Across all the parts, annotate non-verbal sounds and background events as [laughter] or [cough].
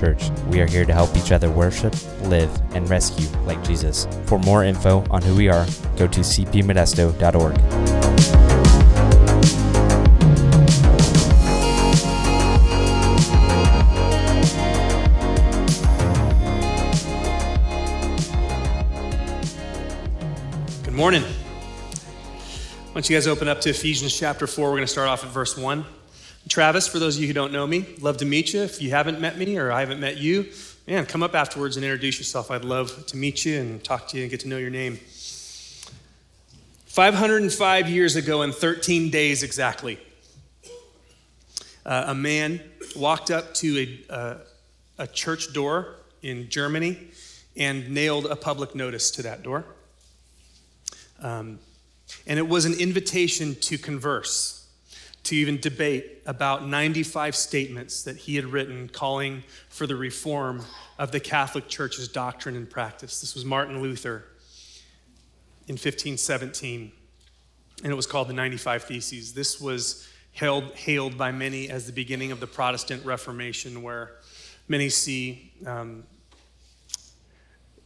Church. We are here to help each other worship, live, and rescue like Jesus. For more info on who we are, go to cpmodesto.org. Good morning. Why don't you guys open up to Ephesians chapter 4? We're going to start off at verse 1. Travis, for those of you who don't know me, love to meet you. If you haven't met me or I haven't met you, man, come up afterwards and introduce yourself. I'd love to meet you and talk to you and get to know your name. 505 years ago, in 13 days exactly, uh, a man walked up to a, uh, a church door in Germany and nailed a public notice to that door. Um, and it was an invitation to converse to even debate about 95 statements that he had written calling for the reform of the Catholic Church's doctrine and practice. This was Martin Luther in 1517, and it was called the 95 Theses. This was hailed, hailed by many as the beginning of the Protestant Reformation, where many see um,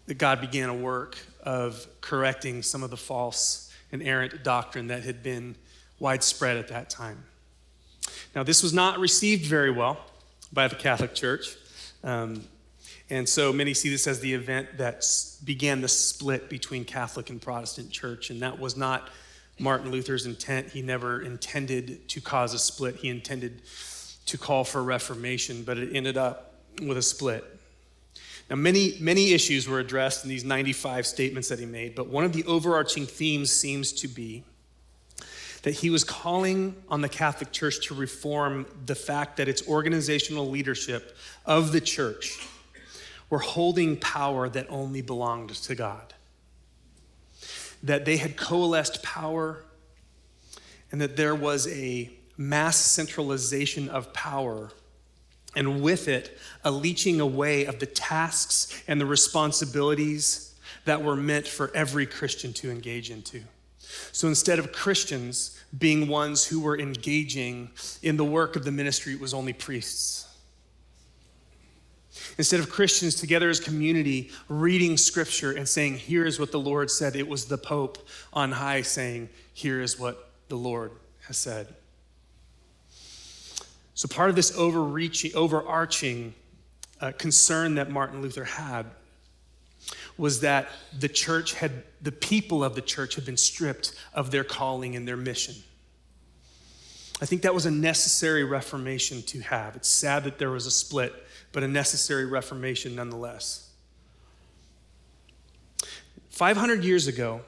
that God began a work of correcting some of the false and errant doctrine that had been widespread at that time. Now, this was not received very well by the Catholic Church. Um, and so many see this as the event that began the split between Catholic and Protestant church. And that was not Martin Luther's intent. He never intended to cause a split, he intended to call for reformation, but it ended up with a split. Now, many, many issues were addressed in these 95 statements that he made, but one of the overarching themes seems to be that he was calling on the Catholic Church to reform the fact that its organizational leadership of the church were holding power that only belonged to God. That they had coalesced power and that there was a mass centralization of power and with it, a leeching away of the tasks and the responsibilities that were meant for every Christian to engage into. So instead of Christians being ones who were engaging in the work of the ministry, it was only priests. Instead of Christians together as community reading scripture and saying, Here is what the Lord said, it was the Pope on high saying, Here is what the Lord has said. So, part of this overreaching, overarching uh, concern that Martin Luther had was that the church had, the people of the church had been stripped of their calling and their mission. I think that was a necessary reformation to have. It's sad that there was a split, but a necessary reformation nonetheless. 500 years ago,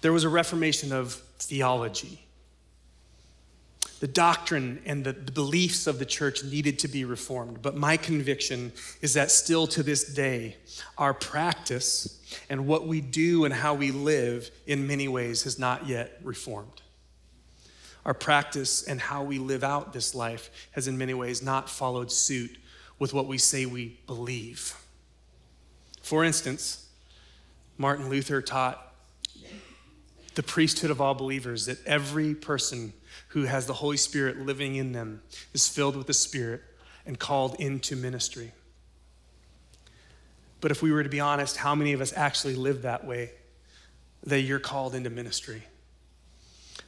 there was a reformation of theology the doctrine and the, the, beliefs of the church needed to be reformed. But my conviction is that still to this day, our practice and what we do and how we live in many ways has not yet reformed. Our practice and how we live out this life has in many ways not followed suit with what we say we believe. For instance, Martin Luther taught the priesthood of all believers that every person who has the Holy Spirit living in them is filled with the Spirit and called into ministry. But if we were to be honest, how many of us actually live that way? That you're called into ministry.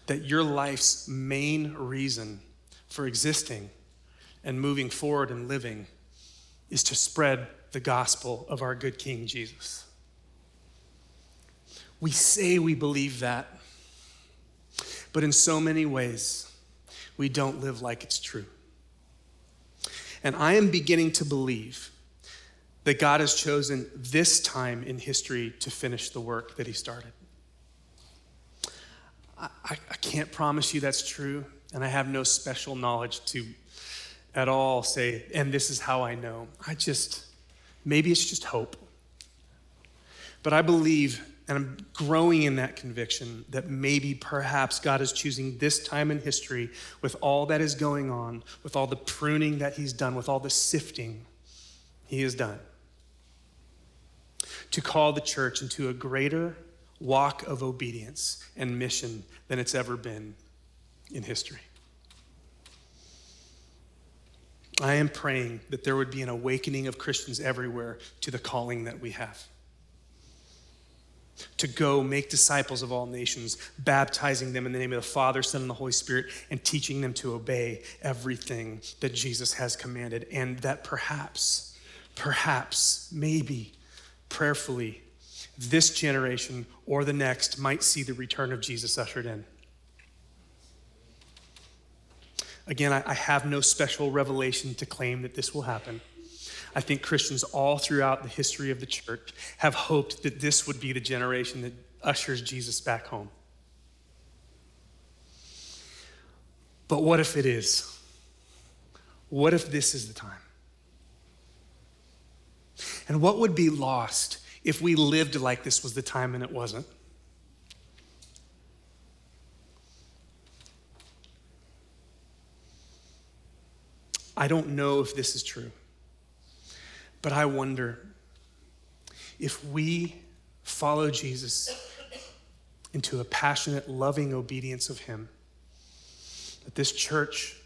That your life's main reason for existing and moving forward and living is to spread the gospel of our good King Jesus. We say we believe that, but in so many ways, we don't live like it's true. And I am beginning to believe that God has chosen this time in history to finish the work that He started. I, I, can't promise you that's true, and I have no special knowledge to at all say, and this is how I know. I just, maybe it's just hope. But I believe and I'm growing in that conviction that maybe, perhaps, God is choosing this time in history with all that is going on, with all the pruning that He's done, with all the sifting He has done, to call the church into a greater walk of obedience and mission than it's ever been in history. I am praying that there would be an awakening of Christians everywhere to the calling that we have. To go make disciples of all nations, baptizing them in the name of the Father, Son, and the Holy Spirit, and teaching them to obey everything that Jesus has commanded. And that perhaps, perhaps, maybe, prayerfully, this generation or the next might see the return of Jesus ushered in. Again, I, have no special revelation to claim that this will happen. I think Christians all throughout the history of the church have hoped that this would be the generation that ushers Jesus back home. But what if it is? What if this is the time? And what would be lost if we lived like this was the time and it wasn't? I don't know if this is true, but I wonder if we follow Jesus into a passionate, loving obedience of Him, that this church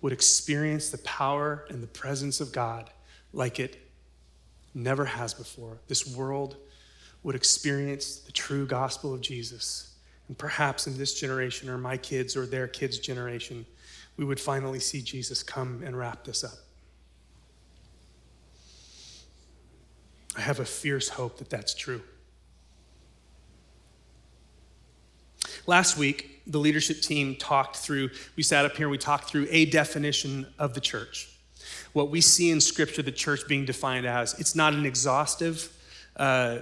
would experience the power and the presence of God like it never has before. This world would experience the true gospel of Jesus. And perhaps in this generation, or my kids, or their kids' generation, we would finally see Jesus come and wrap this up. I have a fierce hope that that's true. Last week, the leadership team talked through, we sat up here and we talked through a definition of the church. What we see in Scripture, the church being defined as, it's not an exhaustive uh,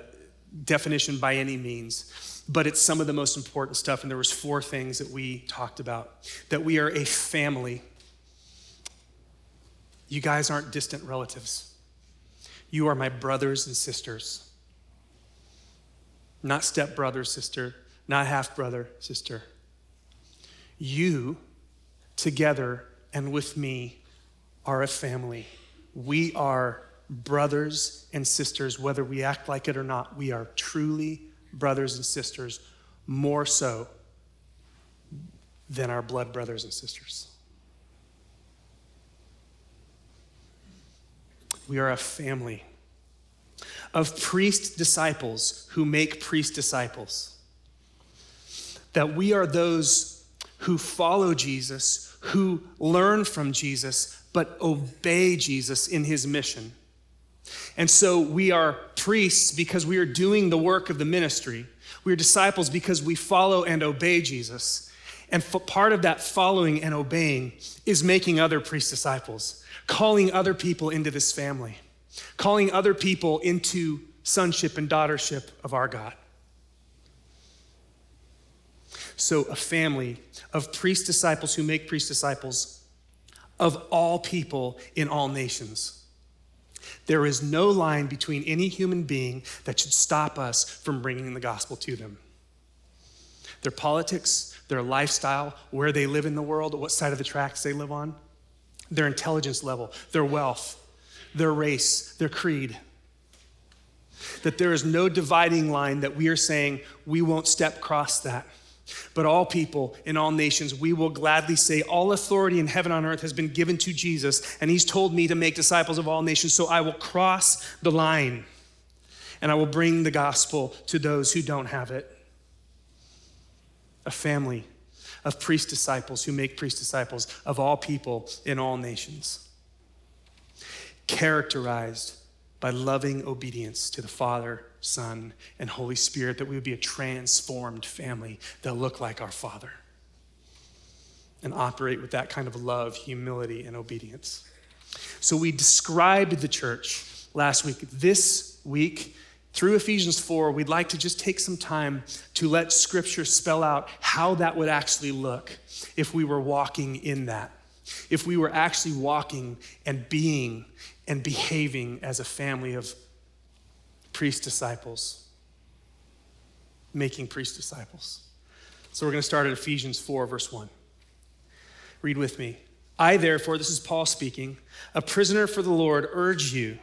definition by any means but it's some of the most important stuff and there was four things that we talked about that we are a family you guys aren't distant relatives you are my brothers and sisters. Not step brother sister. Not half brother sister. You together and with me are a family. We are brothers and sisters. Whether we act like it or not we are truly brothers and sisters more so than our blood brothers and sisters. We are a family of priest disciples who make priest disciples. That we are those who follow Jesus, who learn from Jesus, but obey Jesus in his mission. And so we are priests because we are doing the work of the ministry. We are disciples because we follow and obey Jesus. And part of that following and obeying is making other priest disciples, calling other people into this family, calling other people into sonship and daughtership of our God. So, a family of priest disciples who make priest disciples of all people in all nations. There is no line between any human being that should stop us from bringing the gospel to them. Their politics, their lifestyle, where they live in the world, what side of the tracks they live on, their intelligence level, their wealth, their race, their creed. That there is no dividing line that we are saying we won't step across that. But all people in all nations, we will gladly say, All authority in heaven and earth has been given to Jesus, and he's told me to make disciples of all nations. So I will cross the line and I will bring the gospel to those who don't have it. A family of priest disciples who make priest disciples of all people in all nations, characterized by loving obedience to the Father Son, and Holy Spirit, that we would be a transformed family that look like our Father and operate with that kind of love, humility, and obedience. So we described the church last week. This week, through Ephesians 4, we'd like to just take some time to let Scripture spell out how that would actually look if we were walking in that. If we were actually walking and being and behaving as a family of priest disciples, making priest disciples. So we're going to start at Ephesians 4, verse 1. Read with me. I, therefore, this is Paul speaking, a prisoner for the Lord, urge you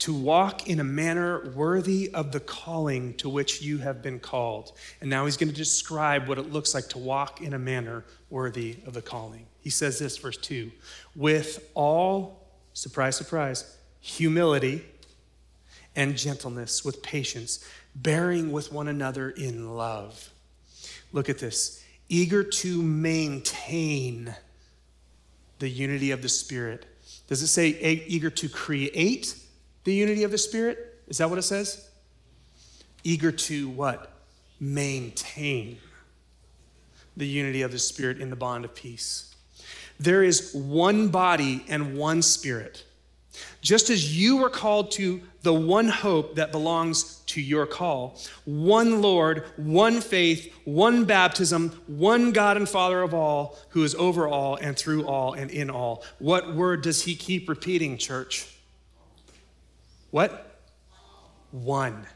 to walk in a manner worthy of the calling to which you have been called. And now he's going to describe what it looks like to walk in a manner worthy of the calling. He says this, verse 2 with all, surprise, surprise, humility and gentleness, with patience, bearing with one another in love. Look at this eager to maintain the unity of the Spirit. Does it say eager to create the unity of the Spirit? Is that what it says? Eager to what? Maintain the unity of the Spirit in the bond of peace. There is one body and one Spirit. Just as you were called to the one hope that belongs to your call, one Lord, one faith, one baptism, one God and Father of all, who is over all and through all and in all. What word does he keep repeating, church? What? One.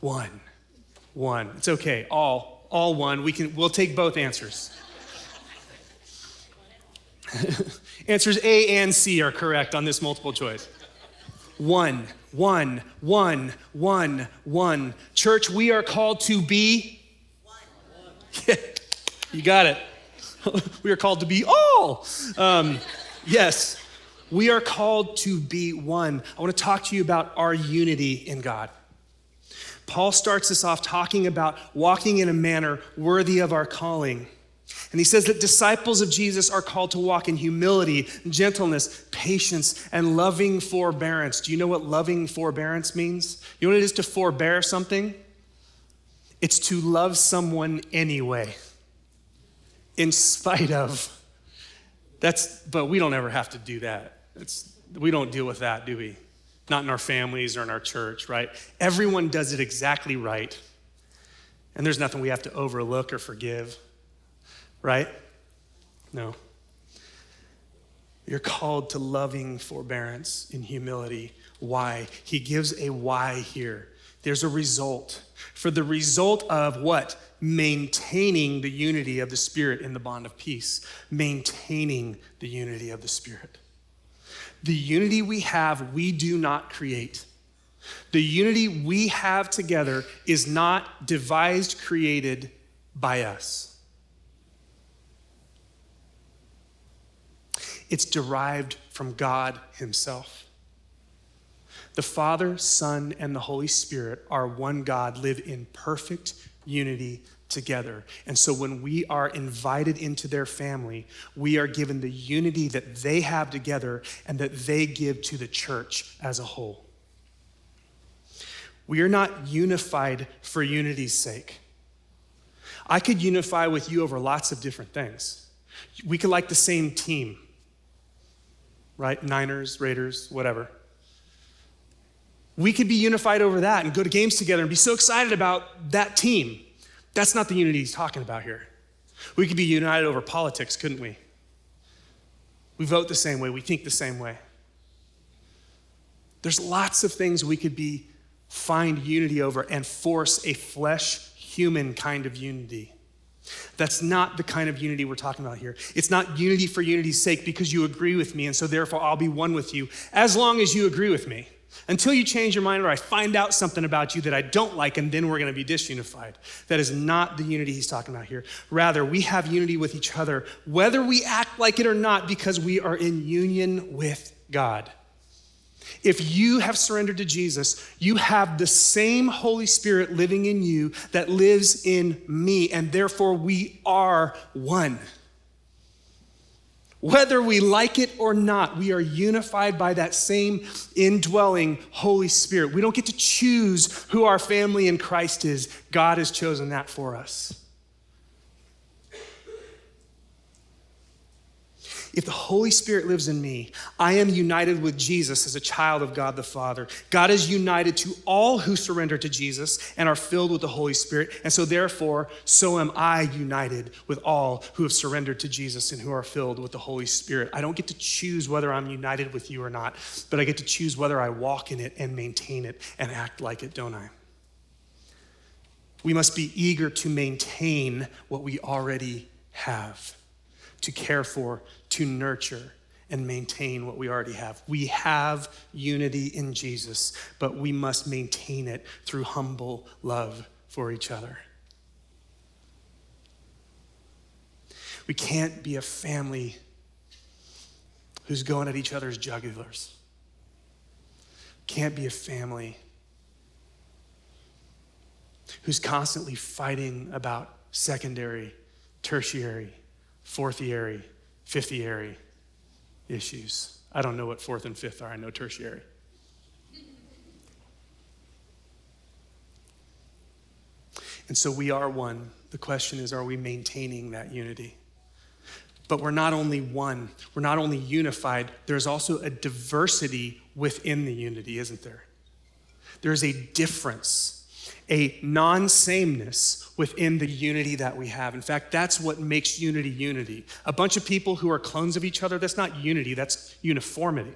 One. One. It's okay. All. All one. We can we'll take both answers. [laughs] Answers A and C are correct on this multiple choice. One, one, one, one, one. Church, we are called to be. One. [laughs] you got it. [laughs] we are called to be all. Um, yes, we are called to be one. I want to talk to you about our unity in God. Paul starts this off talking about walking in a manner worthy of our calling. And he says that disciples of Jesus are called to walk in humility, gentleness, patience, and loving forbearance. Do you know what loving forbearance means? You know what it is to forbear something? It's to love someone anyway, in spite of. That's, but we don't ever have to do that. It's, we don't deal with that, do we? Not in our families or in our church, right? Everyone does it exactly right. And there's nothing we have to overlook or forgive right? No. You're called to loving forbearance in humility. Why? He gives a why here. There's a result. For the result of what? Maintaining the unity of the Spirit in the bond of peace. Maintaining the unity of the Spirit. The unity we have, we do not create. The unity we have together is not devised, created by us. It's derived from God Himself. The Father, Son, and the Holy Spirit are one God, live in perfect unity together. And so when we are invited into their family, we are given the unity that they have together and that they give to the church as a whole. We are not unified for unity's sake. I could unify with you over lots of different things. We could like the same team right? Niners, Raiders, whatever. We could be unified over that and go to games together and be so excited about that team. That's not the unity he's talking about here. We could be united over politics, couldn't we? We vote the same way, we think the same way. There's lots of things we could be find unity over and force a flesh human kind of unity. That's not the kind of unity we're talking about here. It's not unity for unity's sake because you agree with me, and so therefore I'll be one with you as long as you agree with me. Until you change your mind or I find out something about you that I don't like, and then we're going to be disunified. That is not the unity he's talking about here. Rather, we have unity with each other, whether we act like it or not, because we are in union with God. If you have surrendered to Jesus, you have the same Holy Spirit living in you that lives in me, and therefore we are one. Whether we like it or not, we are unified by that same indwelling Holy Spirit. We don't get to choose who our family in Christ is, God has chosen that for us. If the Holy Spirit lives in me, I am united with Jesus as a child of God the Father. God is united to all who surrender to Jesus and are filled with the Holy Spirit. And so, therefore, so am I united with all who have surrendered to Jesus and who are filled with the Holy Spirit. I don't get to choose whether I'm united with you or not, but I get to choose whether I walk in it and maintain it and act like it, don't I? We must be eager to maintain what we already have to care for, to nurture and maintain what we already have. We have unity in Jesus, but we must maintain it through humble love for each other. We can't be a family who's going at each other's jugulars. Can't be a family who's constantly fighting about secondary, tertiary, fourthiary. 50ary issues. I don't know what fourth and fifth are, I know tertiary. And so we are one. The question is, are we maintaining that unity? But we're not only one, we're not only unified, there's also a diversity within the unity, isn't there? There is a difference a non sameness within the unity that we have. In fact, that's what makes unity unity. A bunch of people who are clones of each other, that's not unity, that's uniformity.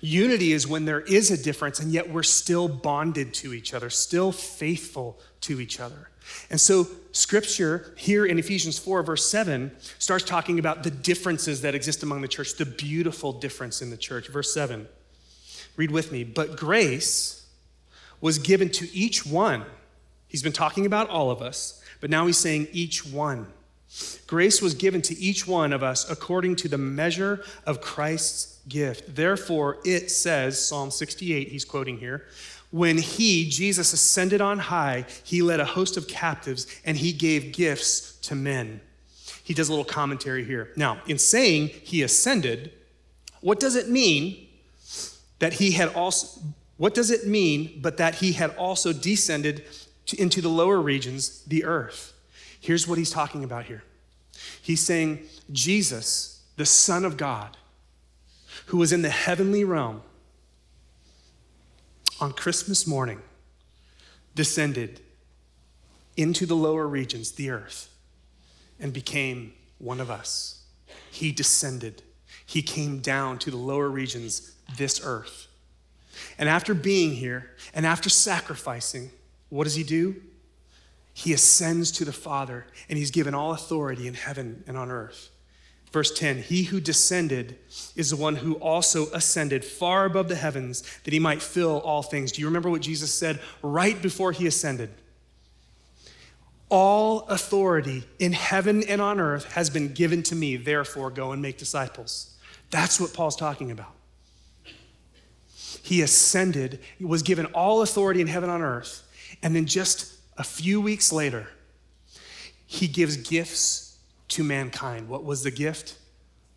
Unity is when there is a difference and yet we're still bonded to each other, still faithful to each other. And so, scripture here in Ephesians 4, verse 7, starts talking about the differences that exist among the church, the beautiful difference in the church. Verse 7, read with me. But grace, was given to each one. He's been talking about all of us, but now he's saying each one. Grace was given to each one of us according to the measure of Christ's gift. Therefore, it says, Psalm 68, he's quoting here, when he, Jesus, ascended on high, he led a host of captives and he gave gifts to men. He does a little commentary here. Now, in saying he ascended, what does it mean that he had also what does it mean but that he had also descended to, into the lower regions, the earth? Here's what he's talking about here. He's saying, Jesus, the Son of God, who was in the heavenly realm, on Christmas morning, descended into the lower regions, the earth, and became one of us. He descended, he came down to the lower regions, this earth and after being here and after sacrificing, what does he do? He ascends to the Father and he's given all authority in heaven and on earth. Verse 10 He who descended is the one who also ascended far above the heavens that he might fill all things. Do you remember what Jesus said right before he ascended? All authority in heaven and on earth has been given to me, therefore go and make disciples. That's what Paul's talking about he ascended, he was given all authority in heaven and on earth. And then just a few weeks later, he gives gifts to mankind. What was the gift?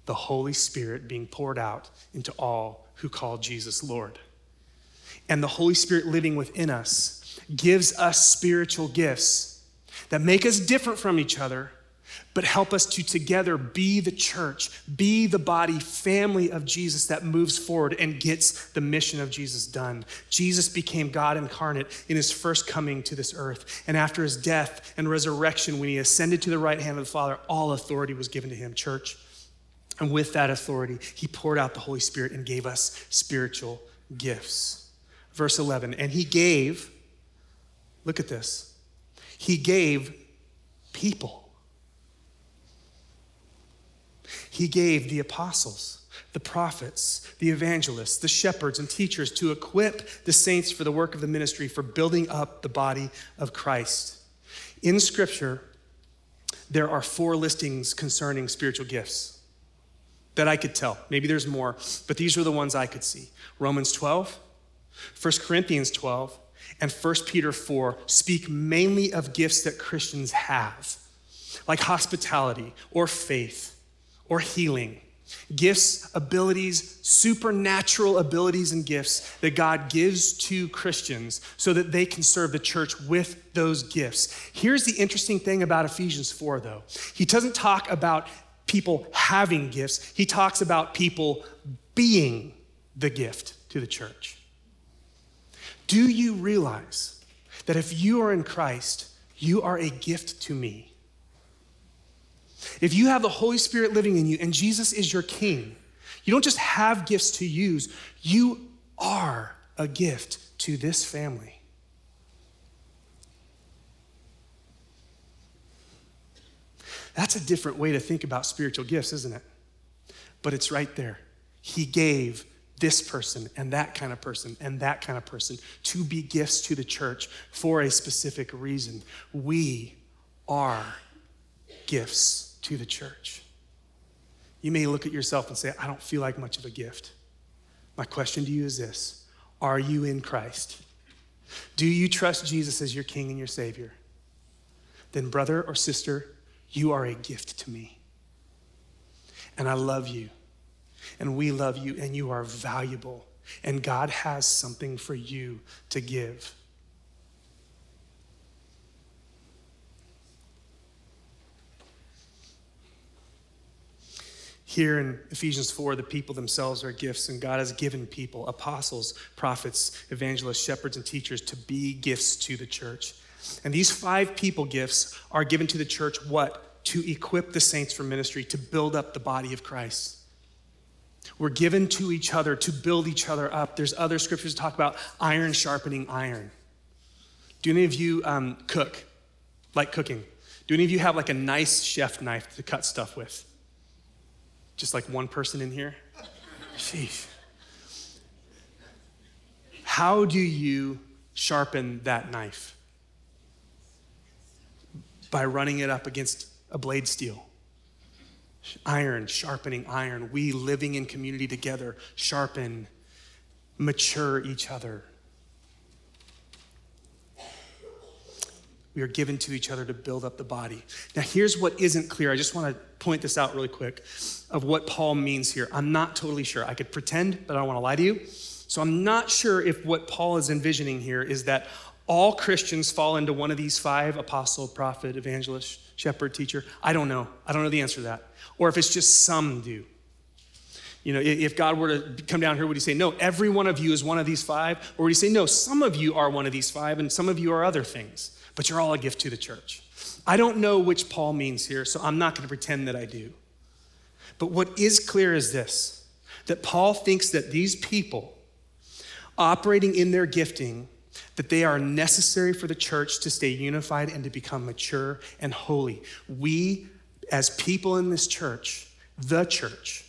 The Holy Spirit being poured out into all who call Jesus Lord. And the Holy Spirit living within us gives us spiritual gifts that make us different from each other but help us to together be the church, be the body, family of Jesus that moves forward and gets the mission of Jesus done. Jesus became God incarnate in his first coming to this earth. And after his death and resurrection, when he ascended to the right hand of the Father, all authority was given to him, church. And with that authority, he poured out the Holy Spirit and gave us spiritual gifts. Verse 11, and he gave, look at this, he gave people He gave the apostles, the prophets, the evangelists, the shepherds, and teachers to equip the saints for the work of the ministry, for building up the body of Christ. In Scripture, there are four listings concerning spiritual gifts that I could tell. Maybe there's more, but these are the ones I could see Romans 12, 1 Corinthians 12, and 1 Peter 4 speak mainly of gifts that Christians have, like hospitality or faith or healing. Gifts, abilities, supernatural abilities and gifts that God gives to Christians so that they can serve the church with those gifts. Here's the interesting thing about Ephesians 4, though. He doesn't talk about people having gifts, he talks about people being the gift to the church. Do you realize that if you are in Christ, you are a gift to me? If you have the Holy Spirit living in you and Jesus is your king, you don't just have gifts to use, you are a gift to this family. That's a different way to think about spiritual gifts, isn't it? but it's right there. He gave this person and that kind of person and that kind of person to be gifts to the church for a specific reason. We are gifts to the church. You may look at yourself and say, I don't feel like much of a gift. My question to you is this Are you in Christ? Do you trust Jesus as your King and your Savior? Then, brother or sister, you are a gift to me. And I love you. And we love you. And you are valuable. And God has something for you to give. Here in Ephesians 4, the people themselves are gifts, and God has given people, apostles, prophets, evangelists, shepherds, and teachers to be gifts to the church. And these five people gifts are given to the church what? To equip the saints for ministry, to build up the body of Christ. We're given to each other to build each other up. There's other scriptures talk about iron sharpening iron. Do any of you um, cook? Like cooking? Do any of you have like a nice chef knife to cut stuff with? Just like one person in here? Sheesh. How do you sharpen that knife? By running it up against a blade steel. Iron, sharpening iron. We living in community together, sharpen, mature each other. We are given to each other to build up the body. Now, here's what isn't clear. I just want to point this out really quick of what Paul means here. I'm not totally sure. I could pretend, but I don't want to lie to you. So I'm not sure if what Paul is envisioning here is that all Christians fall into one of these five apostle, prophet, evangelist, shepherd, teacher. I don't know. I don't know the answer to that. Or if it's just some do. You know, if God were to come down here, would he say, no, every one of you is one of these five? Or would he say, no, some of you are one of these five and some of you are other things, but you're all a gift to the church? I don't know which Paul means here, so I'm not going to pretend that I do. But what is clear is this that Paul thinks that these people operating in their gifting that they are necessary for the church to stay unified and to become mature and holy. We as people in this church, the church,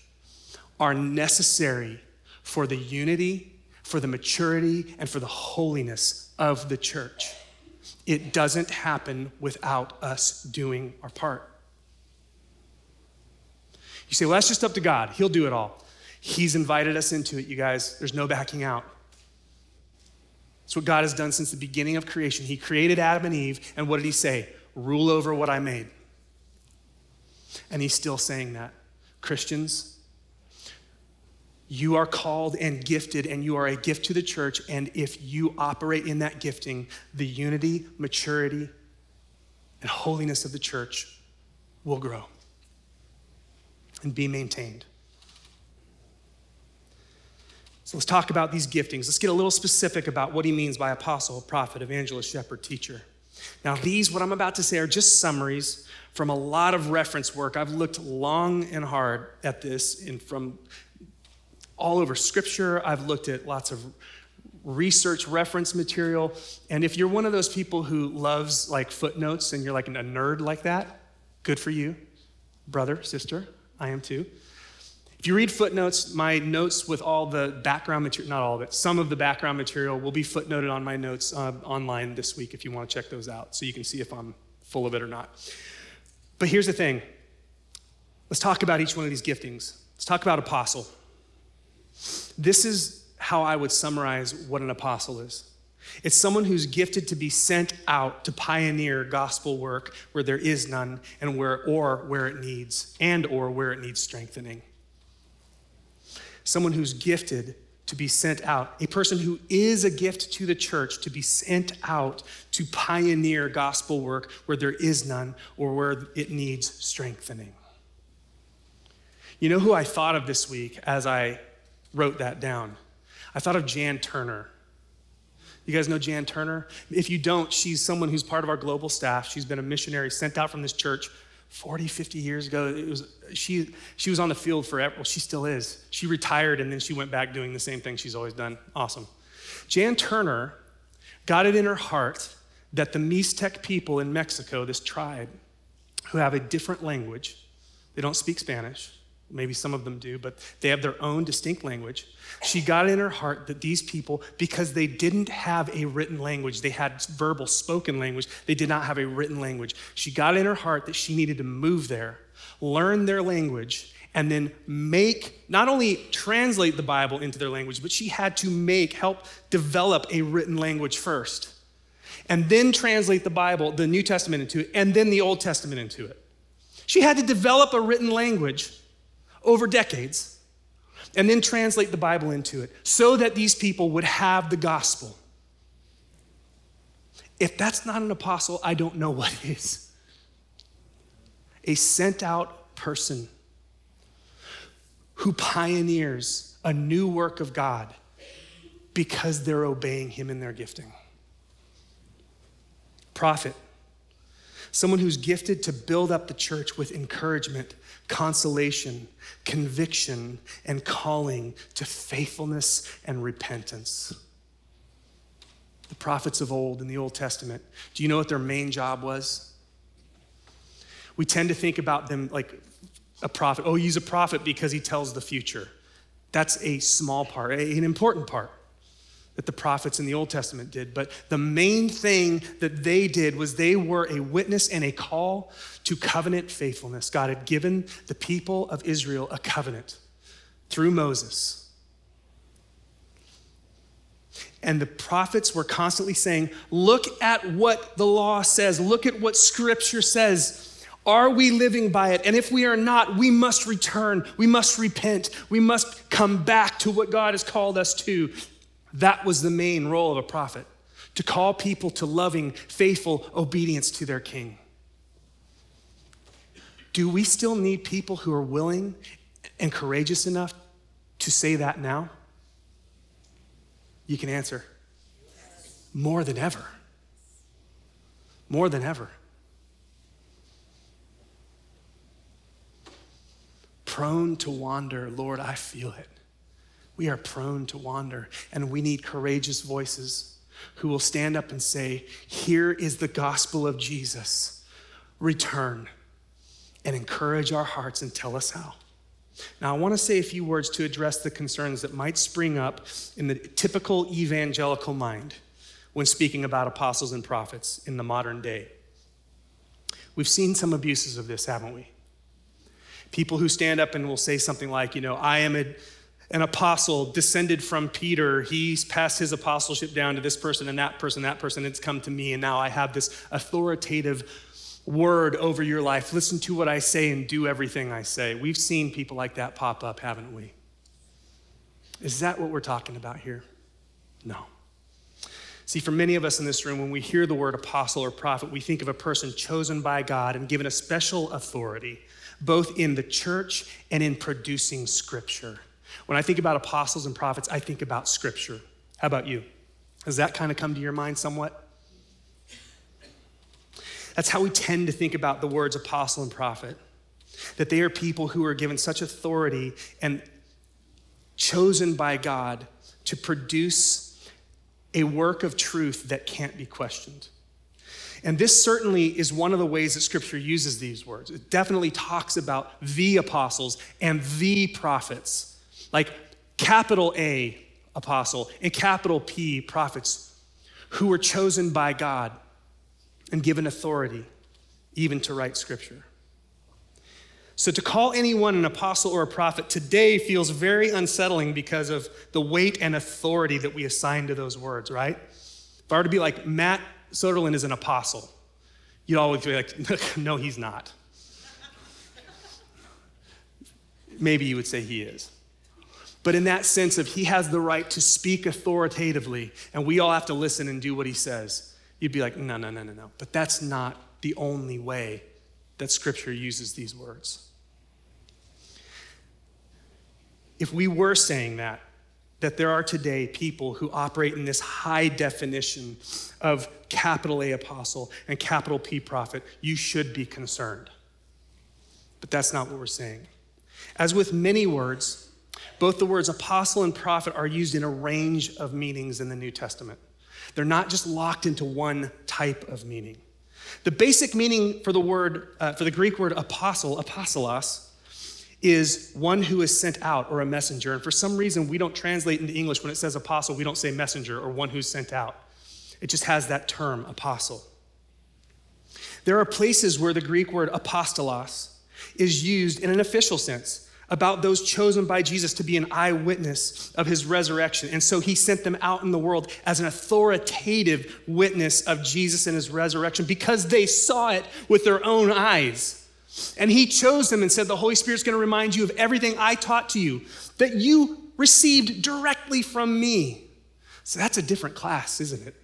are necessary for the unity, for the maturity, and for the holiness of the church. It doesn't happen without us doing our part. You say, well, that's just up to God. He'll do it all. He's invited us into it, you guys. There's no backing out. It's what God has done since the beginning of creation. He created Adam and Eve, and what did He say? Rule over what I made. And He's still saying that. Christians, you are called and gifted, and you are a gift to the church. And if you operate in that gifting, the unity, maturity, and holiness of the church will grow and be maintained. So let's talk about these giftings. Let's get a little specific about what he means by apostle, prophet, evangelist, shepherd, teacher. Now, these, what I'm about to say, are just summaries from a lot of reference work. I've looked long and hard at this and from all over scripture. I've looked at lots of research reference material. And if you're one of those people who loves like footnotes and you're like a nerd like that, good for you, brother, sister. I am too. If you read footnotes, my notes with all the background material, not all of it, some of the background material will be footnoted on my notes uh, online this week if you want to check those out so you can see if I'm full of it or not. But here's the thing let's talk about each one of these giftings. Let's talk about apostle. This is how I would summarize what an apostle is. It's someone who's gifted to be sent out to pioneer gospel work where there is none and where or where it needs and or where it needs strengthening someone who's gifted to be sent out, a person who is a gift to the church to be sent out to pioneer gospel work where there is none or where it needs strengthening. You know who I thought of this week as I wrote that down? I thought of Jan Turner. You guys know Jan Turner? If you don't, she's someone who's part of our global staff. She's been a missionary sent out from this church 40, 50 years ago, it was, she, she was on the field forever. Well, she still is. She retired and then she went back doing the same thing she's always done. Awesome. Jan Turner got it in her heart that the Mixtec people in Mexico, this tribe, who have a different language, they don't speak Spanish, Maybe some of them do, but they have their own distinct language. She got in her heart that these people, because they didn't have a written language, they had verbal, spoken language, they did not have a written language. She got in her heart that she needed to move there, learn their language, and then make, not only translate the Bible into their language, but she had to make, help develop a written language first. And then translate the Bible, the New Testament into it, and then the Old Testament into it. She had to develop a written language over decades and then translate the Bible into it so that these people would have the gospel. If that's not an apostle, I don't know what [laughs] is. A sent out person who pioneers a new work of God because they're obeying him in their gifting. Prophet, someone who's gifted to build up the church with encouragement consolation, conviction, and calling to faithfulness and repentance. The prophets of old in the Old Testament, do you know what their main job was? We tend to think about them like a prophet. Oh, he's a prophet because he tells the future. That's a small part, an important part that the prophets in the Old Testament did. But the main thing that they did was they were a witness and a call to covenant faithfulness. God had given the people of Israel a covenant through Moses. And the prophets were constantly saying, Look at what the law says, look at what scripture says. Are we living by it? And if we are not, we must return. We must repent. We must come back to what God has called us to. That was the main role of a prophet to call people to loving, faithful obedience to their king. Do we still need people who are willing and courageous enough to say that now? You can answer. More than ever. More than ever. Prone to wander, Lord, I feel it. We are prone to wander, and we need courageous voices who will stand up and say, Here is the gospel of Jesus. Return and encourage our hearts and tell us how. Now, I want to say a few words to address the concerns that might spring up in the typical evangelical mind when speaking about apostles and prophets in the modern day. We've seen some abuses of this, haven't we? People who stand up and will say something like, you know, I am a an apostle descended from Peter. He's passed his apostleship down to this person and that person, that person. It's come to me, and now I have this authoritative word over your life. Listen to what I say and do everything I say. We've seen people like that pop up, haven't we? Is that what we're talking about here? No. See, for many of us in this room, when we hear the word apostle or prophet, we think of a person chosen by God and given a special authority, both in the church and in producing scripture. When I think about apostles and prophets, I think about scripture. How about you? Has that kind of come to your mind somewhat? That's how we tend to think about the words apostle and prophet. That they are people who are given such authority and chosen by God to produce a work of truth that can't be questioned. And this certainly is one of the ways that Scripture uses these words. It definitely talks about the apostles and the prophets. Like capital A, apostle, and capital P, prophets, who were chosen by God and given authority even to write scripture. So, to call anyone an apostle or a prophet today feels very unsettling because of the weight and authority that we assign to those words, right? If I were to be like, Matt Soderland is an apostle, you'd always be like, [laughs] no, he's not. Maybe you would say he is but in that sense of he has the right to speak authoritatively and we all have to listen and do what he says you'd be like no no no no no but that's not the only way that scripture uses these words if we were saying that that there are today people who operate in this high definition of capital A apostle and capital P prophet, you should be concerned. But that's not what we're saying. As with many words, both the words apostle and prophet are used in a range of meanings in the New Testament. They're not just locked into one type of meaning. The basic meaning for the word, uh, for the Greek word apostle, apostolos, is one who is sent out or a messenger. And for some reason, we don't translate into English when it says apostle, we don't say messenger or one who's sent out. It just has that term, apostle. There are places where the Greek word apostolos is used in an official sense about those chosen by Jesus to be an eyewitness of his resurrection. And so he sent them out in the world as an authoritative witness of Jesus and his resurrection because they saw it with their own eyes. And he chose them and said, The Holy Spirit's going to remind you of everything I taught to you that you received directly from me. So that's a different class, isn't it?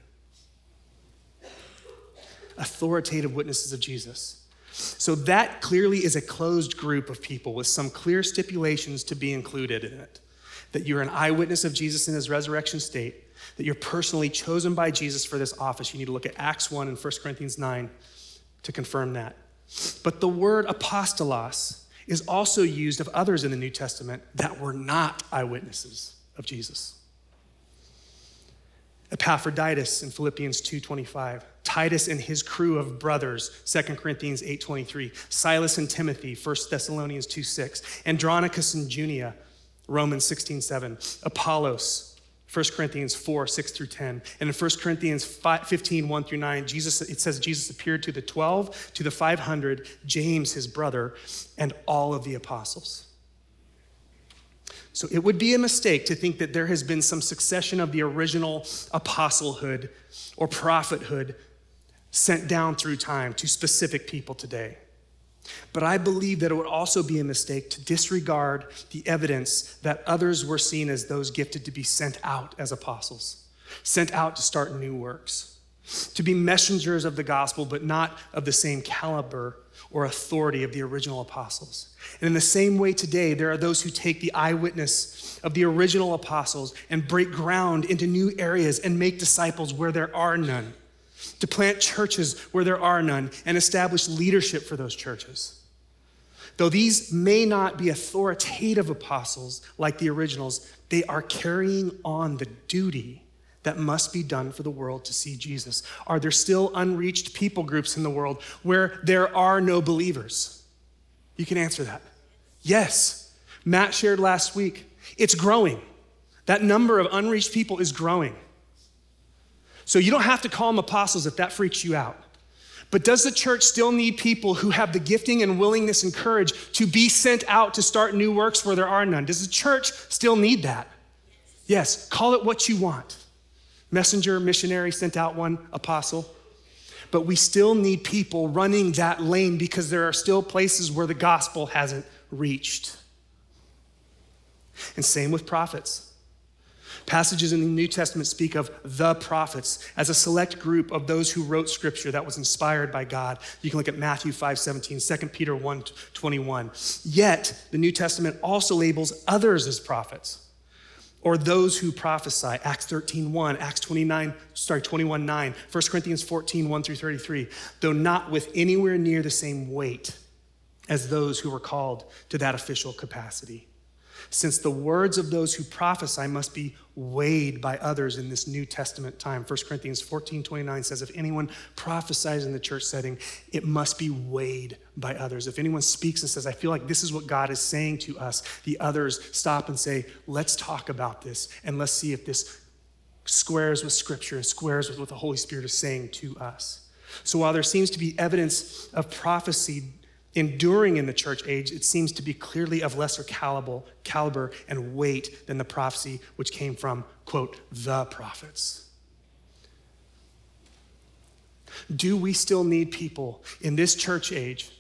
Authoritative witnesses of Jesus. So that clearly is a closed group of people with some clear stipulations to be included in it. That you're an eyewitness of Jesus in his resurrection state, that you're personally chosen by Jesus for this office. You need to look at Acts 1 and 1 Corinthians 9 to confirm that. But the word apostolos is also used of others in the New Testament that were not eyewitnesses of Jesus. Epaphroditus in Philippians 2:25, Titus and his crew of brothers, 2 Corinthians 8:23, Silas and Timothy, 1 Thessalonians 2:6, Andronicus and Junia, Romans 16:7, Apollos, 1 Corinthians 4, 6 through 10. And in 1 Corinthians 5, 15, 1 through 9, Jesus, it says Jesus appeared to the 12, to the 500, James, his brother, and all of the apostles. So it would be a mistake to think that there has been some succession of the original apostlehood or prophethood sent down through time to specific people today. But I believe that it would also be a mistake to disregard the evidence that others were seen as those gifted to be sent out as apostles, sent out to start new works, to be messengers of the gospel, but not of the same caliber or authority of the original apostles. And in the same way today, there are those who take the eyewitness of the original apostles and break ground into new areas and make disciples where there are none to plant churches where there are none, and establish leadership for those churches. Though these may not be authoritative apostles like the originals, they are carrying on the duty that must be done for the world to see Jesus. Are there still unreached people groups in the world where there are no believers? You can answer that. Yes. Matt shared last week. It's growing. That number of unreached people is growing. So you don't have to call them apostles if that freaks you out. But does the church still need people who have the gifting and willingness and courage to be sent out to start new works where there are none? Does the church still need that? Yes, call it what you want messenger, missionary, sent out one, apostle. But we still need people running that lane because there are still places where the gospel hasn't reached. And same with prophets. Passages in the New Testament speak of the prophets as a select group of those who wrote scripture that was inspired by God. You can look at Matthew 5 17, 2 Peter 1 21. Yet, the New Testament also labels others as prophets or those who prophesy. Acts 13 1 acts 29 sorry 21 9 1 corinthians 14 1 through 33 though not with anywhere near the same weight as those who were called to that official capacity since the words of those who prophesy must be weighed by others in this New Testament time. 1 Corinthians 14 29 says, If anyone prophesies in the church setting, it must be weighed by others. If anyone speaks and says, I feel like this is what God is saying to us, the others stop and say, Let's talk about this and let's see if this squares with Scripture and squares with what the Holy Spirit is saying to us. So while there seems to be evidence of prophecy enduring in the church age, it seems to be clearly of lesser caliber, caliber and weight than the prophecy which came from, quote, the prophets. Do we still need people in this church age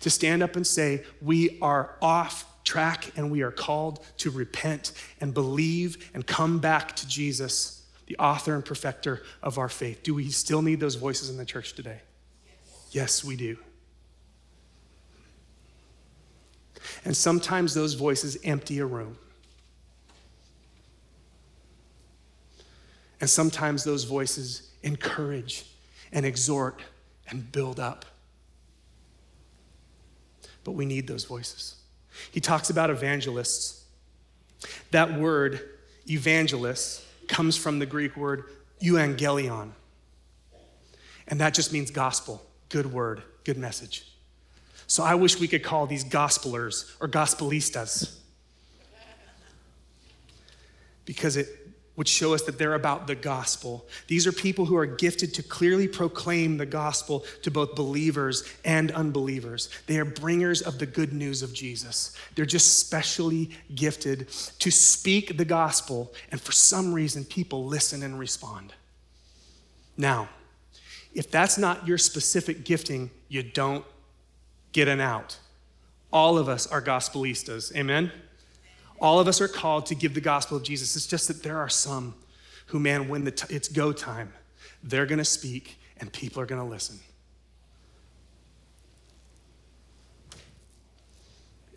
to stand up and say, we are off track and we are called to repent and believe and come back to Jesus, the author and perfecter of our faith? Do we still need those voices in the church today? Yes, we do. And sometimes those voices empty a room. And sometimes those voices encourage and exhort and build up. But we need those voices. He talks about evangelists. That word, evangelist, comes from the Greek word euangelion. And that just means gospel, good word, good message. So I wish we could call these gospelers or gospelistas because it would show us that they're about the gospel. These are people who are gifted to clearly proclaim the gospel to both believers and unbelievers. They are bringers of the good news of Jesus. They're just specially gifted to speak the gospel, and for some reason, people listen and respond. Now, if that's not your specific gifting, you don't get an out. All of us are gospelistas. Amen? All of us are called to give the gospel of Jesus. It's just that there are some who, man, when the t- it's go time, they're going to speak and people are going to listen.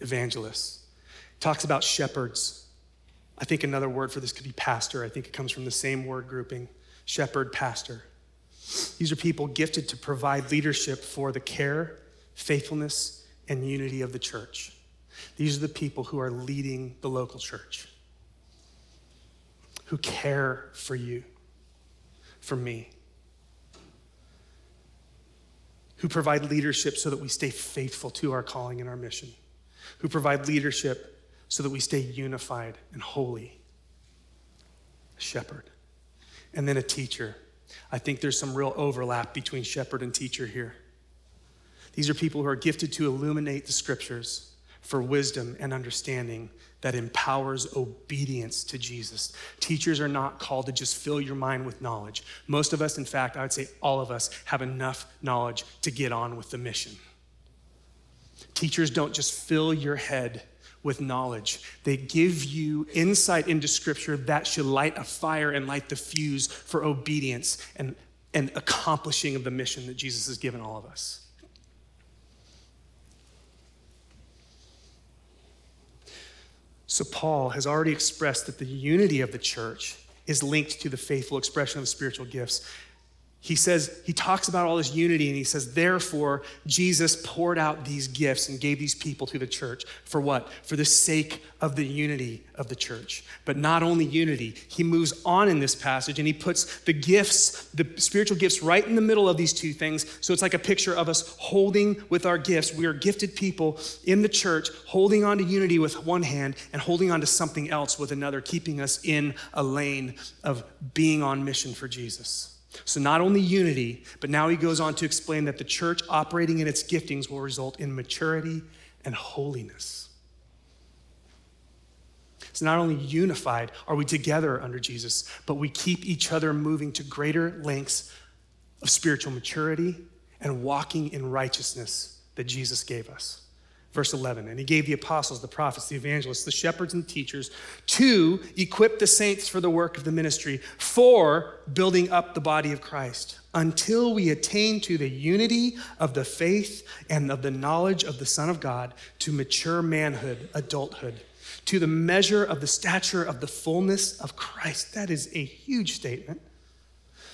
Evangelists talks about shepherds. I think another word for this could be pastor. I think it comes from the same word grouping shepherd, pastor. These are people gifted to provide leadership for the care, faithfulness, and unity of the church. These are the people who are leading the local church, who care for you, for me, who provide leadership so that we stay faithful to our calling and our mission, who provide leadership so that we stay unified and holy. A shepherd. And then a teacher. I think there's some real overlap between shepherd and teacher here. These are people who are gifted to illuminate the scriptures for wisdom and understanding that empowers obedience to Jesus. Teachers are not called to just fill your mind with knowledge. Most of us, in fact, I would say all of us, have enough knowledge to get on with the mission. Teachers don't just fill your head with knowledge, they give you insight into Scripture that should light a fire and light the fuse for obedience and, and accomplishing of the mission that Jesus has given all of us. So, Paul has already expressed that the unity of the church is linked to the faithful expression of the spiritual gifts he says, he talks about all this unity and he says, therefore, Jesus poured out these gifts and gave these people to the church. For what? For the sake of the unity of the church. But not only unity, he moves on in this passage and he puts the gifts, the spiritual gifts, right in the middle of these two things. So it's like a picture of us holding with our gifts. We are gifted people in the church, holding on to unity with one hand and holding on to something else with another, keeping us in a lane of being on mission for Jesus. So, not only unity, but now he goes on to explain that the church operating in its giftings will result in maturity and holiness. So, not only unified are we together under Jesus, but we keep each other moving to greater lengths of spiritual maturity and walking in righteousness that Jesus gave us. Verse 11, and he gave the apostles, the prophets, the evangelists, the shepherds, and the teachers to equip the saints for the work of the ministry, for building up the body of Christ, until we attain to the unity of the faith and of the knowledge of the Son of God, to mature manhood, adulthood, to the measure of the stature of the fullness of Christ. That is a huge statement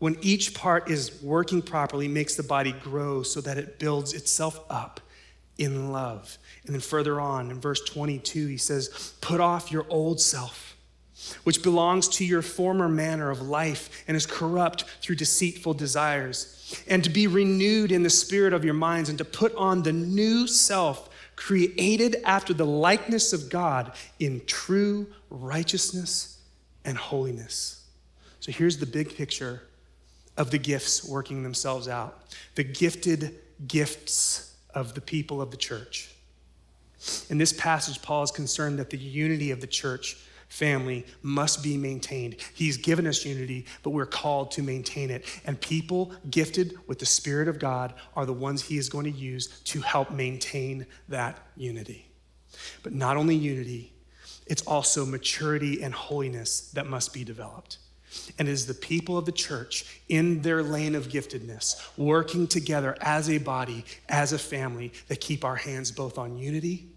when each part is working properly, makes the body grow so that it builds itself up in love. And then further on in verse 22, he says, Put off your old self, which belongs to your former manner of life and is corrupt through deceitful desires, and to be renewed in the spirit of your minds, and to put on the new self, created after the likeness of God in true righteousness and holiness. So here's the big picture of the gifts working themselves out, the gifted gifts of the people of the church. In this passage, Paul is concerned that the unity of the church family must be maintained. He's given us unity, but we're called to maintain it. And people gifted with the Spirit of God are the ones he is going to use to help maintain that unity. But not only unity, it's also maturity and holiness that must be developed. And it is the people of the church in their lane of giftedness, working together as a body, as a family, that keep our hands both on unity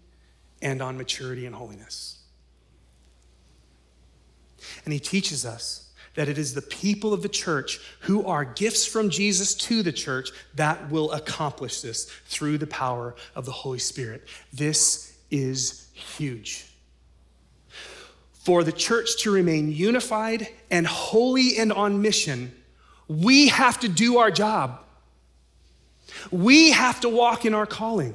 and on maturity and holiness. And he teaches us that it is the people of the church who are gifts from Jesus to the church that will accomplish this through the power of the Holy Spirit. This is huge. For the church to remain unified and holy and on mission, we have to do our job. We have to walk in our calling.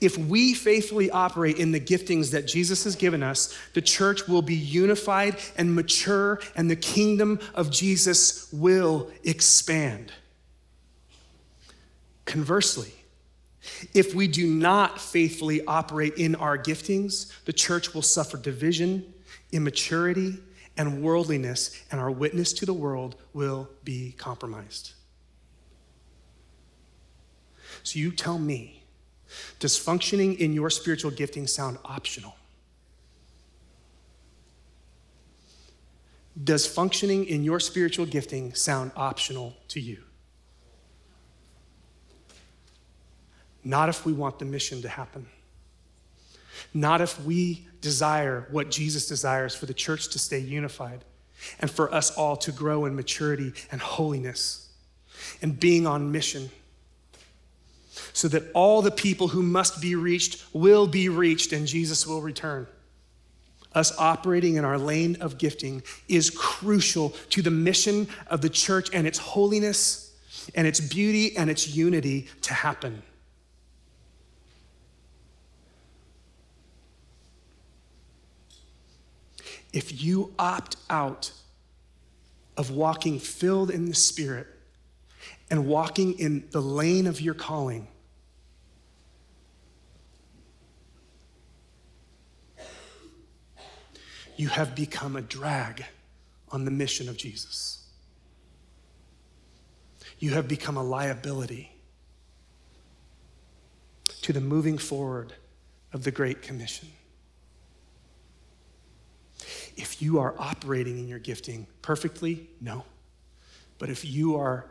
If we faithfully operate in the giftings that Jesus has given us, the church will be unified and mature, and the kingdom of Jesus will expand. Conversely, if we do not faithfully operate in our giftings, the church will suffer division, immaturity, and worldliness, and our witness to the world will be compromised. So you tell me does functioning in your spiritual gifting sound optional? Does functioning in your spiritual gifting sound optional to you? Not if we want the mission to happen. Not if we desire what Jesus desires for the church to stay unified and for us all to grow in maturity and holiness and being on mission so that all the people who must be reached will be reached and Jesus will return. Us operating in our lane of gifting is crucial to the mission of the church and its holiness and its beauty and its unity to happen. If you opt out of walking filled in the Spirit and walking in the lane of your calling, you have become a drag on the mission of Jesus. You have become a liability to the moving forward of the Great Commission. If you are operating in your gifting perfectly, no. But if you are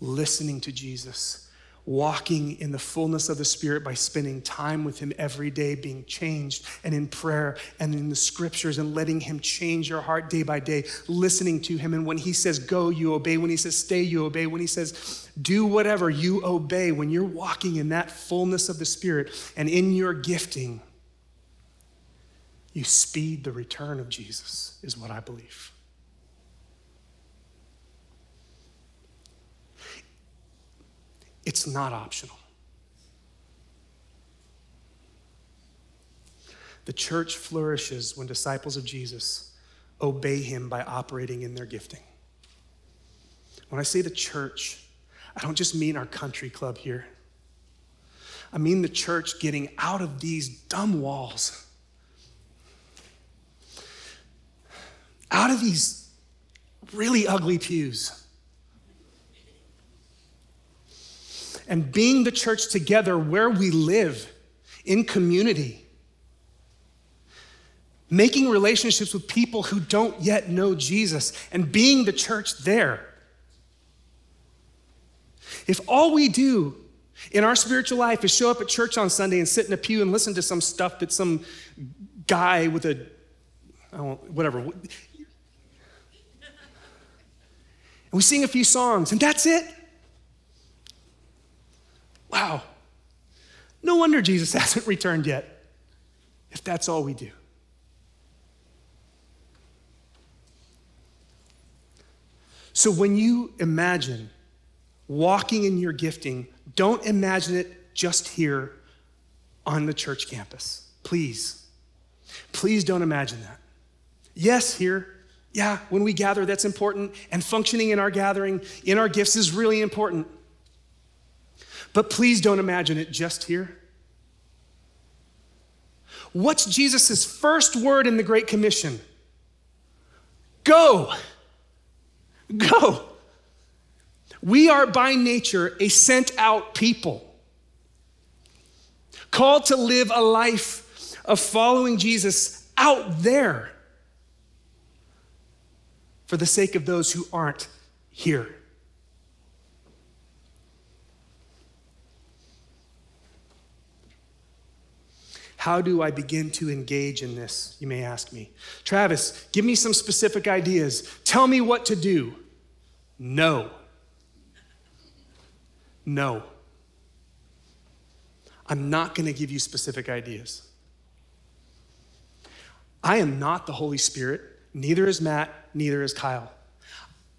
listening to Jesus, walking in the fullness of the Spirit by spending time with Him every day, being changed, and in prayer and in the scriptures, and letting Him change your heart day by day, listening to Him. And when He says go, you obey. When He says stay, you obey. When He says do whatever, you obey. When you're walking in that fullness of the Spirit and in your gifting, you speed the return of Jesus, is what I believe. It's not optional. The church flourishes when disciples of Jesus obey him by operating in their gifting. When I say the church, I don't just mean our country club here. I mean the church getting out of these dumb walls, out of these really ugly pews and being the church together where we live in community. Making relationships with people who don't yet know Jesus and being the church there. If all we do in our spiritual life is show up at church on Sunday and sit in a pew and listen to some stuff that some guy with a, whatever. And we sing a few songs and that's it. Wow. No wonder Jesus [laughs] hasn't returned yet, if that's all we do. So when you imagine walking in your gifting, don't imagine it just here on the church campus. Please. Please don't imagine that. Yes, here. Yeah, when we gather, that's important. And functioning in our gathering, in our gifts, is really important. But please don't imagine it just here. What's Jesus' first word in the Great Commission? Go. Go. We are by nature a sent out people, called to live a life of following Jesus out there for the sake of those who aren't here. How do I begin to engage in this? You may ask me. Travis, give me some specific ideas. Tell me what to do. No. No. I'm not going to give you specific ideas. I am not the Holy Spirit, neither is Matt, neither is Kyle.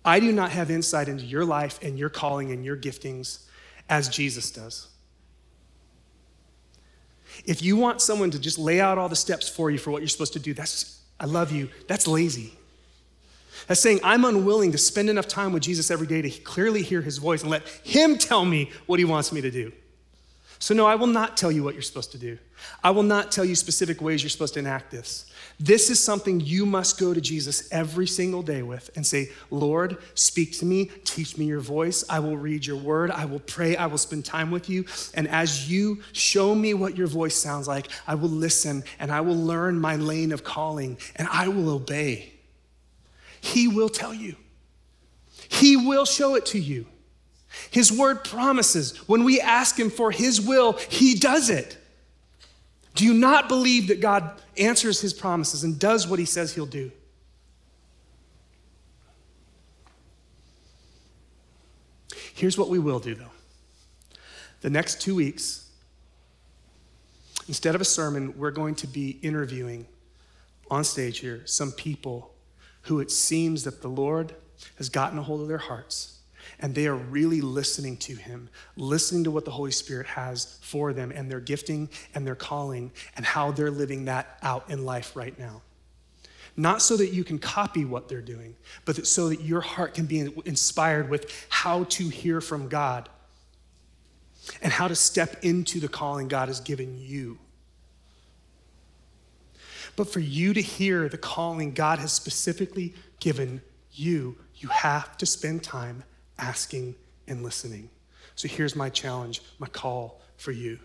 I do not have insight into your life and your calling and your giftings as Jesus does. If you want someone to just lay out all the steps for you for what you're supposed to do, that's, I love you, that's lazy. That's saying, I'm unwilling to spend enough time with Jesus every day to clearly hear his voice and let him tell me what he wants me to do. So, no, I will not tell you what you're supposed to do. I will not tell you specific ways you're supposed to enact this. This is something you must go to Jesus every single day with and say, Lord, speak to me, teach me your voice. I will read your word. I will pray. I will spend time with you. And as you show me what your voice sounds like, I will listen and I will learn my lane of calling and I will obey. He will tell you, He will show it to you. His word promises when we ask Him for His will, He does it. Do you not believe that God answers His promises and does what He says He'll do? Here's what we will do, though. The next two weeks, instead of a sermon, we're going to be interviewing on stage here some people who it seems that the Lord has gotten a hold of their hearts and they are really listening to him, listening to what the Holy Spirit has for them and their gifting and their calling and how they're living that out in life right now. Not so that you can copy what they're doing, but that so that your heart can be inspired with how to hear from God and how to step into the calling God has given you. But for you to hear the calling God has specifically given you, you have to spend time asking and listening. So here's my challenge, my call for you.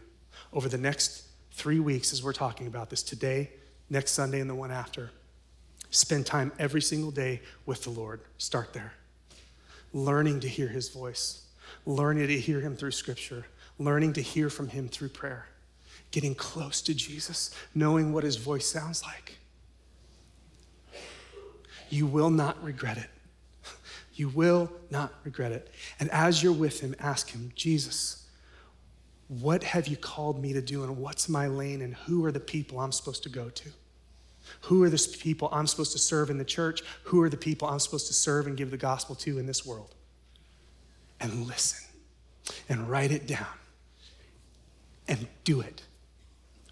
Over the next three weeks, as we're talking about this today, next Sunday, and the one after, spend time every single day with the Lord. Start there. Learning to hear his voice, learning to hear him through scripture, learning to hear from him through prayer, getting close to Jesus, knowing what his voice sounds like. You will not regret it. You will not regret it. And as you're with him, ask him, Jesus, what have you called me to do and what's my lane and who are the people I'm supposed to go to? Who are the people I'm supposed to serve in the church? Who are the people I'm supposed to serve and give the gospel to in this world? And listen and write it down and do it.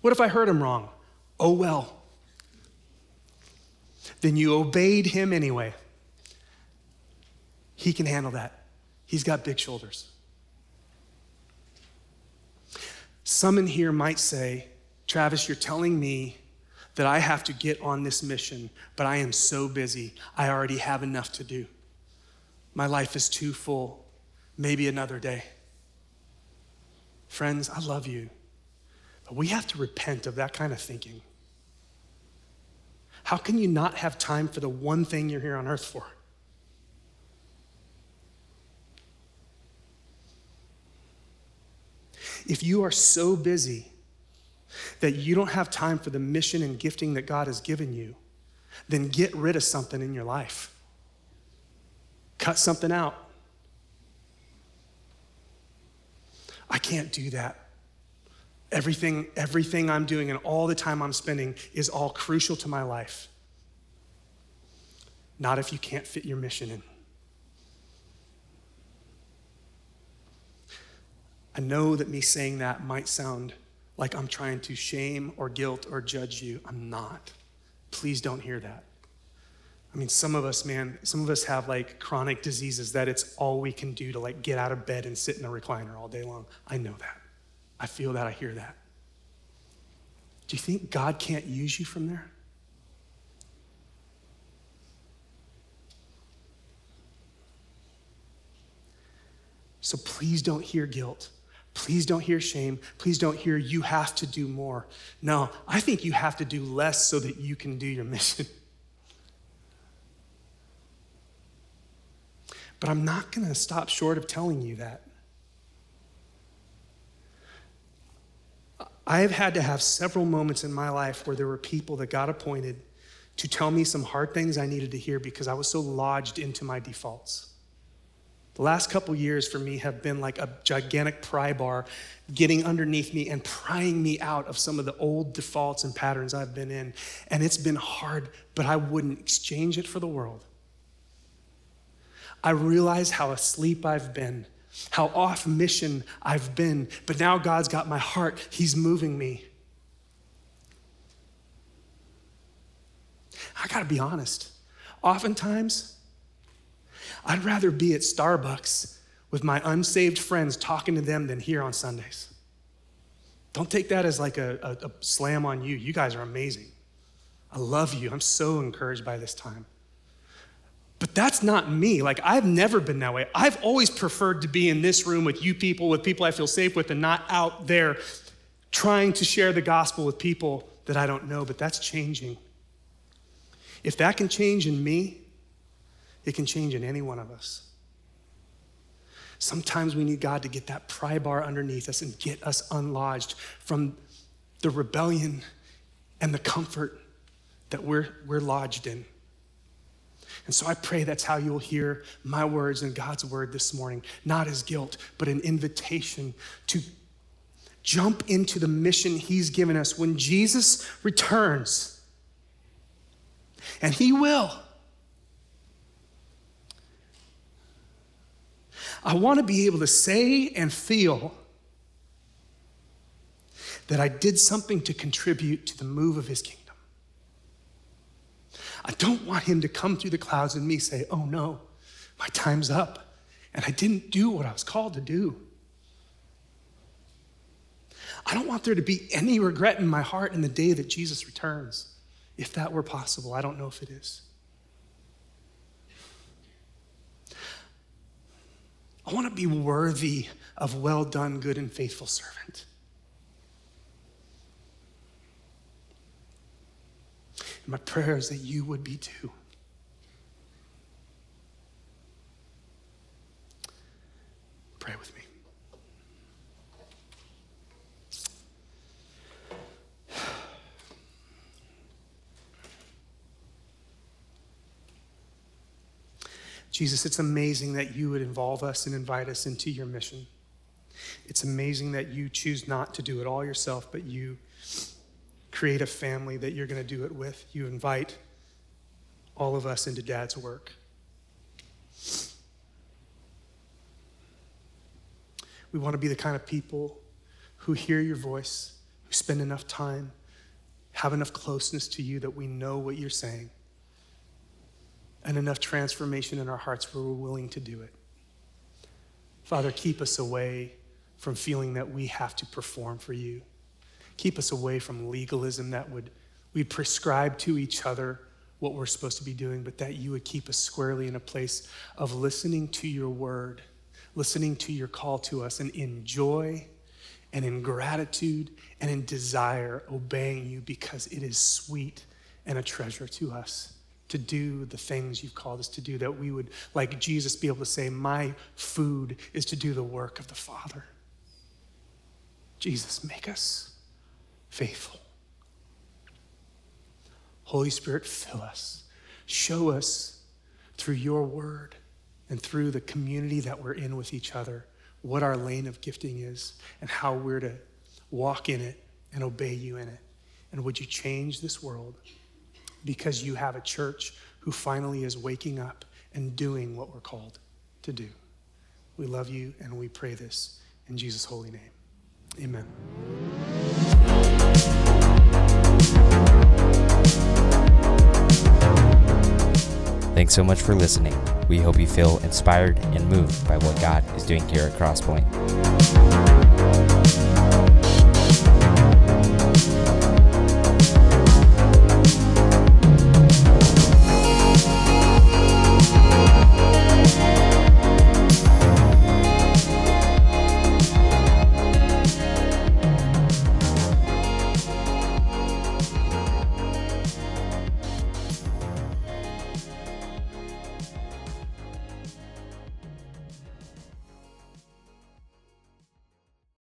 What if I heard him wrong? Oh well. Then you obeyed him anyway. He can handle that. He's got big shoulders. Some in here might say, Travis, you're telling me that I have to get on this mission, but I am so busy. I already have enough to do. My life is too full. Maybe another day. Friends, I love you, but we have to repent of that kind of thinking. How can you not have time for the one thing you're here on earth for? If you are so busy that you don't have time for the mission and gifting that God has given you, then get rid of something in your life. Cut something out. I can't do that. Everything, everything I'm doing and all the time I'm spending is all crucial to my life. Not if you can't fit your mission in. I know that me saying that might sound like I'm trying to shame or guilt or judge you. I'm not. Please don't hear that. I mean, some of us, man, some of us have like chronic diseases that it's all we can do to like get out of bed and sit in a recliner all day long. I know that. I feel that. I hear that. Do you think God can't use you from there? So please don't hear guilt. Please don't hear shame. Please don't hear you have to do more. No, I think you have to do less so that you can do your [laughs] mission. But I'm not going to stop short of telling you that. I have had to have several moments in my life where there were people that got appointed to tell me some hard things I needed to hear because I was so lodged into my defaults. The last couple years for me have been like a gigantic pry bar getting underneath me and prying me out of some of the old defaults and patterns I've been in. And it's been hard, but I wouldn't exchange it for the world. I realize how asleep I've been, how off mission I've been, but now God's got my heart. He's moving me. I gotta be honest. Oftentimes, I'd rather be at Starbucks with my unsaved friends talking to them than here on Sundays. Don't take that as like a, a, a, slam on you. You guys are amazing. I love you. I'm so encouraged by this time. But that's not me. Like, I've never been that way. I've always preferred to be in this room with you people, with people I feel safe with, and not out there trying to share the gospel with people that I don't know. But that's changing. If that can change in me, it can change in any one of us. Sometimes we need God to get that pry bar underneath us and get us unlodged from the rebellion and the comfort that we're, we're lodged in. And so I pray that's how you'll hear my words and God's word this morning, not as guilt, but an invitation to jump into the mission He's given us when Jesus returns. And He will. I want to be able to say and feel that I did something to contribute to the move of His kingdom. I don't want him to come through the clouds and me say, oh no, my time's up. And I didn't do what I was called to do. I don't want there to be any regret in my heart in the day that Jesus returns. If that were possible, I don't know if it is. I want to be worthy of well done, good and faithful servant. And my prayer is that you would be too. Pray with me. Jesus, it's amazing that you would involve us and invite us into your mission. It's amazing that you choose not to do it all yourself, but you create a family that you're going to do it with. You invite all of us into dad's work. We want to be the kind of people who hear your voice, who spend enough time, have enough closeness to you that we know what you're saying, and enough transformation in our hearts where we're willing to do it. Father, keep us away from feeling that we have to perform for you. Keep us away from legalism that would we prescribe to each other what we're supposed to be doing, but that you would keep us squarely in a place of listening to your word, listening to your call to us, and in joy and in gratitude and in desire, obeying you because it is sweet and a treasure to us to do the things you've called us to do, that we would, like Jesus, be able to say, My food is to do the work of the Father. Jesus, make us faithful. Holy Spirit, fill us. Show us through your word and through the community that we're in with each other what our lane of gifting is and how we're to walk in it and obey you in it. And would you change this world because you have a church who finally is waking up and doing what we're called to do? We love you and we pray this in Jesus' holy name. Amen. Thanks so much for listening. We hope you feel inspired and moved by what God is doing here at Crosspoint.